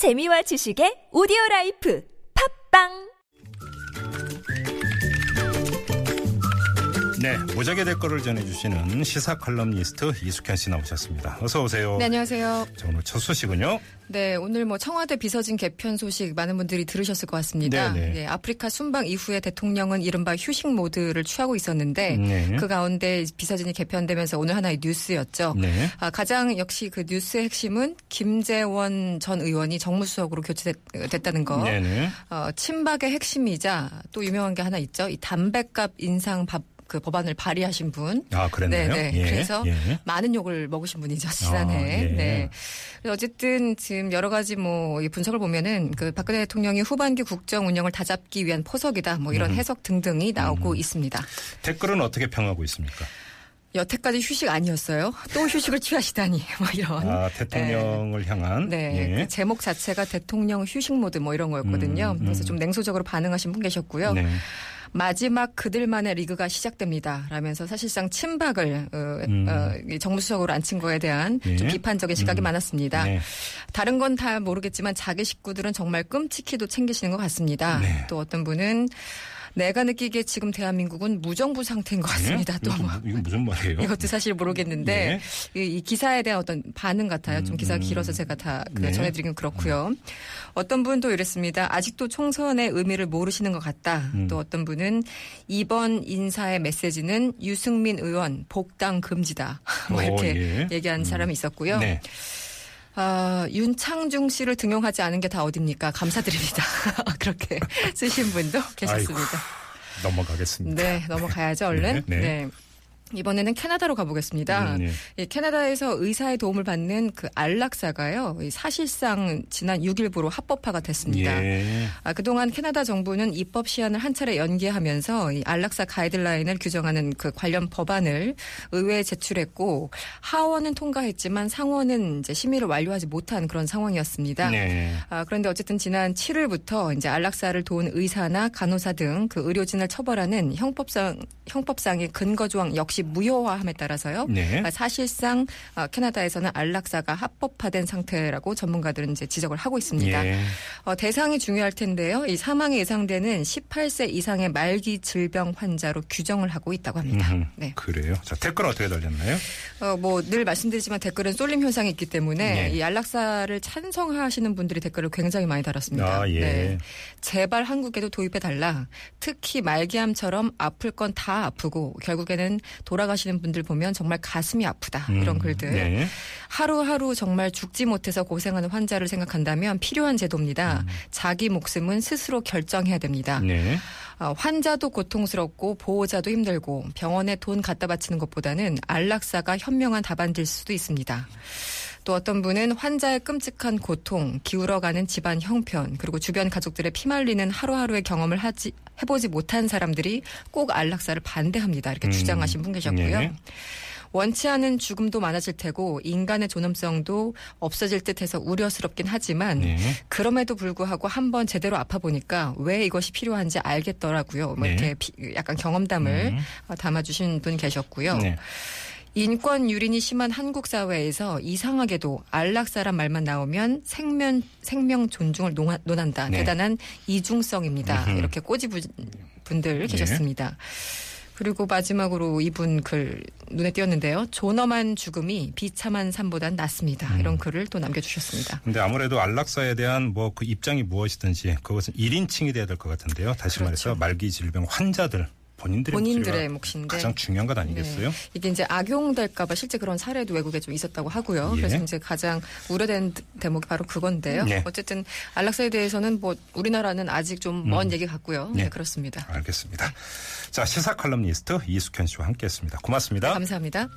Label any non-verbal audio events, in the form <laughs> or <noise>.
재미와 지식의 오디오 라이프. 팟빵 네, 무적의 댓글을 전해주시는 시사 컬럼니스트 이숙현 씨 나오셨습니다. 어서 오세요. 네, 안녕하세요. 자, 오늘 첫 소식은요. 네, 오늘 뭐 청와대 비서진 개편 소식 많은 분들이 들으셨을 것 같습니다. 네네. 네, 아프리카 순방 이후에 대통령은 이른바 휴식 모드를 취하고 있었는데 네. 그 가운데 비서진이 개편되면서 오늘 하나의 뉴스였죠. 네. 아, 가장 역시 그 뉴스의 핵심은 김재원 전 의원이 정무수석으로 교체됐다는 거. 네네. 어, 친박의 핵심이자 또 유명한 게 하나 있죠. 이 담배값 인상 밥, 그 법안을 발의하신 분. 아, 그랬나요? 네, 네. 예, 그래서 예. 많은 욕을 먹으신 분이죠 지난해. 아, 예. 네. 어쨌든 지금 여러 가지 뭐이 분석을 보면은 그 박근혜 대통령이 후반기 국정 운영을 다잡기 위한 포석이다. 뭐 이런 해석 등등이 나오고 있습니다. 댓글은 어떻게 평하고 있습니까? 여태까지 휴식 아니었어요. 또 휴식을 취하시다니 <laughs> 뭐 이런. 아, 대통령을 향한. 네, 예. 그 제목 자체가 대통령 휴식 모드 뭐 이런 거였거든요. 음, 음. 그래서 좀 냉소적으로 반응하신 분 계셨고요. 네. 마지막 그들만의 리그가 시작됩니다. 라면서 사실상 친박을 어, 음. 어, 이 정무수석으로 앉힌 거에 대한 예. 좀 비판적인 시각이 음. 많았습니다. 네. 다른 건 다 모르겠지만 자기 식구들은 정말 끔찍히도 챙기시는 것 같습니다. 네. 또 어떤 분은 내가 느끼기에 지금 대한민국은 무정부 상태인 것 같습니다. 예? 또 이거, 뭐. 이거 무슨 말이에요? 이것도 사실 모르겠는데 이, 이 기사에 대한 어떤 반응 같아요. 좀 기사가 음. 길어서 제가 다그 네. 전해드리긴 그렇고요. 어떤 분도 이랬습니다. 아직도 총선의 의미를 모르시는 것 같다. 음. 또 어떤 분은 이번 인사의 메시지는 유승민 의원 복당 금지다. <laughs> 뭐 오, 이렇게 예. 얘기한 사람이 있었고요. 네. 아, 윤창중 씨를 등용하지 않은 게 다 어딥니까? 감사드립니다. <laughs> 그렇게 쓰신 분도 계셨습니다. 넘어가겠습니다. 네, 넘어가야죠, 얼른. 네, 네. 이번에는 캐나다로 가보겠습니다. 음, 네. 이 캐나다에서 의사의 도움을 받는 그 안락사가요. 이 사실상 지난 6일부로 합법화가 됐습니다. 예. 아, 그동안 캐나다 정부는 입법 시한을 한 차례 연기하면서 이 안락사 가이드라인을 규정하는 그 관련 법안을 의회에 제출했고 하원은 통과했지만 상원은 이제 심의를 완료하지 못한 그런 상황이었습니다. 네. 아, 그런데 어쨌든 지난 7일부터 이제 안락사를 도운 의사나 간호사 등 그 의료진을 처벌하는 형법상 형법상의 근거 조항 역시 무효화함에 따라서요. 네. 아, 사실상 아, 캐나다에서는 안락사가 합법화된 상태라고 전문가들은 이제 지적을 하고 있습니다. 예. 어, 대상이 중요할 텐데요. 이 사망이 예상되는 18세 이상의 말기 질병 환자로 규정을 하고 있다고 합니다. 음흠. 네. 그래요. 자, 댓글 어떻게 달렸나요? 어, 뭐 늘 말씀드리지만 댓글은 쏠림 현상이 있기 때문에 네. 이 안락사를 찬성하시는 분들이 댓글을 굉장히 많이 달았습니다. 아, 예. 네. 제발 한국에도 도입해 달라. 특히 말기암처럼 아플 건 다 아프고 결국에는 돌아가시는 분들 보면 정말 가슴이 아프다. 이런 음, 글들. 네. 하루하루 정말 죽지 못해서 고생하는 환자를 생각한다면 필요한 제도입니다. 자기 목숨은 스스로 결정해야 됩니다. 네. 어, 환자도 고통스럽고 보호자도 힘들고 병원에 돈 갖다 바치는 것보다는 안락사가 현명한 답안일 수도 있습니다. 또 어떤 분은 환자의 끔찍한 고통, 기울어가는 집안 형편, 그리고 주변 가족들의 피말리는 하루하루의 경험을 하지, 해보지 못한 사람들이 꼭 안락사를 반대합니다. 이렇게 음, 주장하신 분 계셨고요. 네. 원치 않은 죽음도 많아질 테고 인간의 존엄성도 없어질 듯해서 우려스럽긴 하지만 네. 그럼에도 불구하고 한번 제대로 아파 보니까 왜 이것이 필요한지 알겠더라고요. 뭐 네. 이렇게 피- 약간 경험담을 음. 어, 담아주신 분 계셨고요. 네. 인권 유린이 심한 한국 사회에서 이상하게도 안락사란 말만 나오면 생명 생명 존중을 논한다. 네. 대단한 이중성입니다. 음흠. 이렇게 꼬집은 분들 계셨습니다. 그리고 마지막으로 이분 글 눈에 띄었는데요. 존엄한 죽음이 비참한 삶보단 낫습니다. 음. 이런 글을 또 남겨주셨습니다. 근데 아무래도 안락사에 대한 뭐 그 입장이 무엇이든지 그것은 1인칭이 돼야 될 것 같은데요. 다시 그렇죠. 말해서 말기 질병 환자들 본인들의, 본인들의 몫인데 가장 중요한 것 아니겠어요? 네. 이게 이제 악용될까봐 실제 그런 사례도 외국에 좀 있었다고 하고요. 예. 그래서 이제 가장 우려된 대목이 바로 그건데요. 네. 어쨌든 안락사에 대해서는 뭐 우리나라는 아직 좀먼 음. 얘기 같고요. 네. 네, 그렇습니다. 알겠습니다. 자 시사 칼럼니스트 이숙현 씨와 함께했습니다. 고맙습니다. 감사합니다.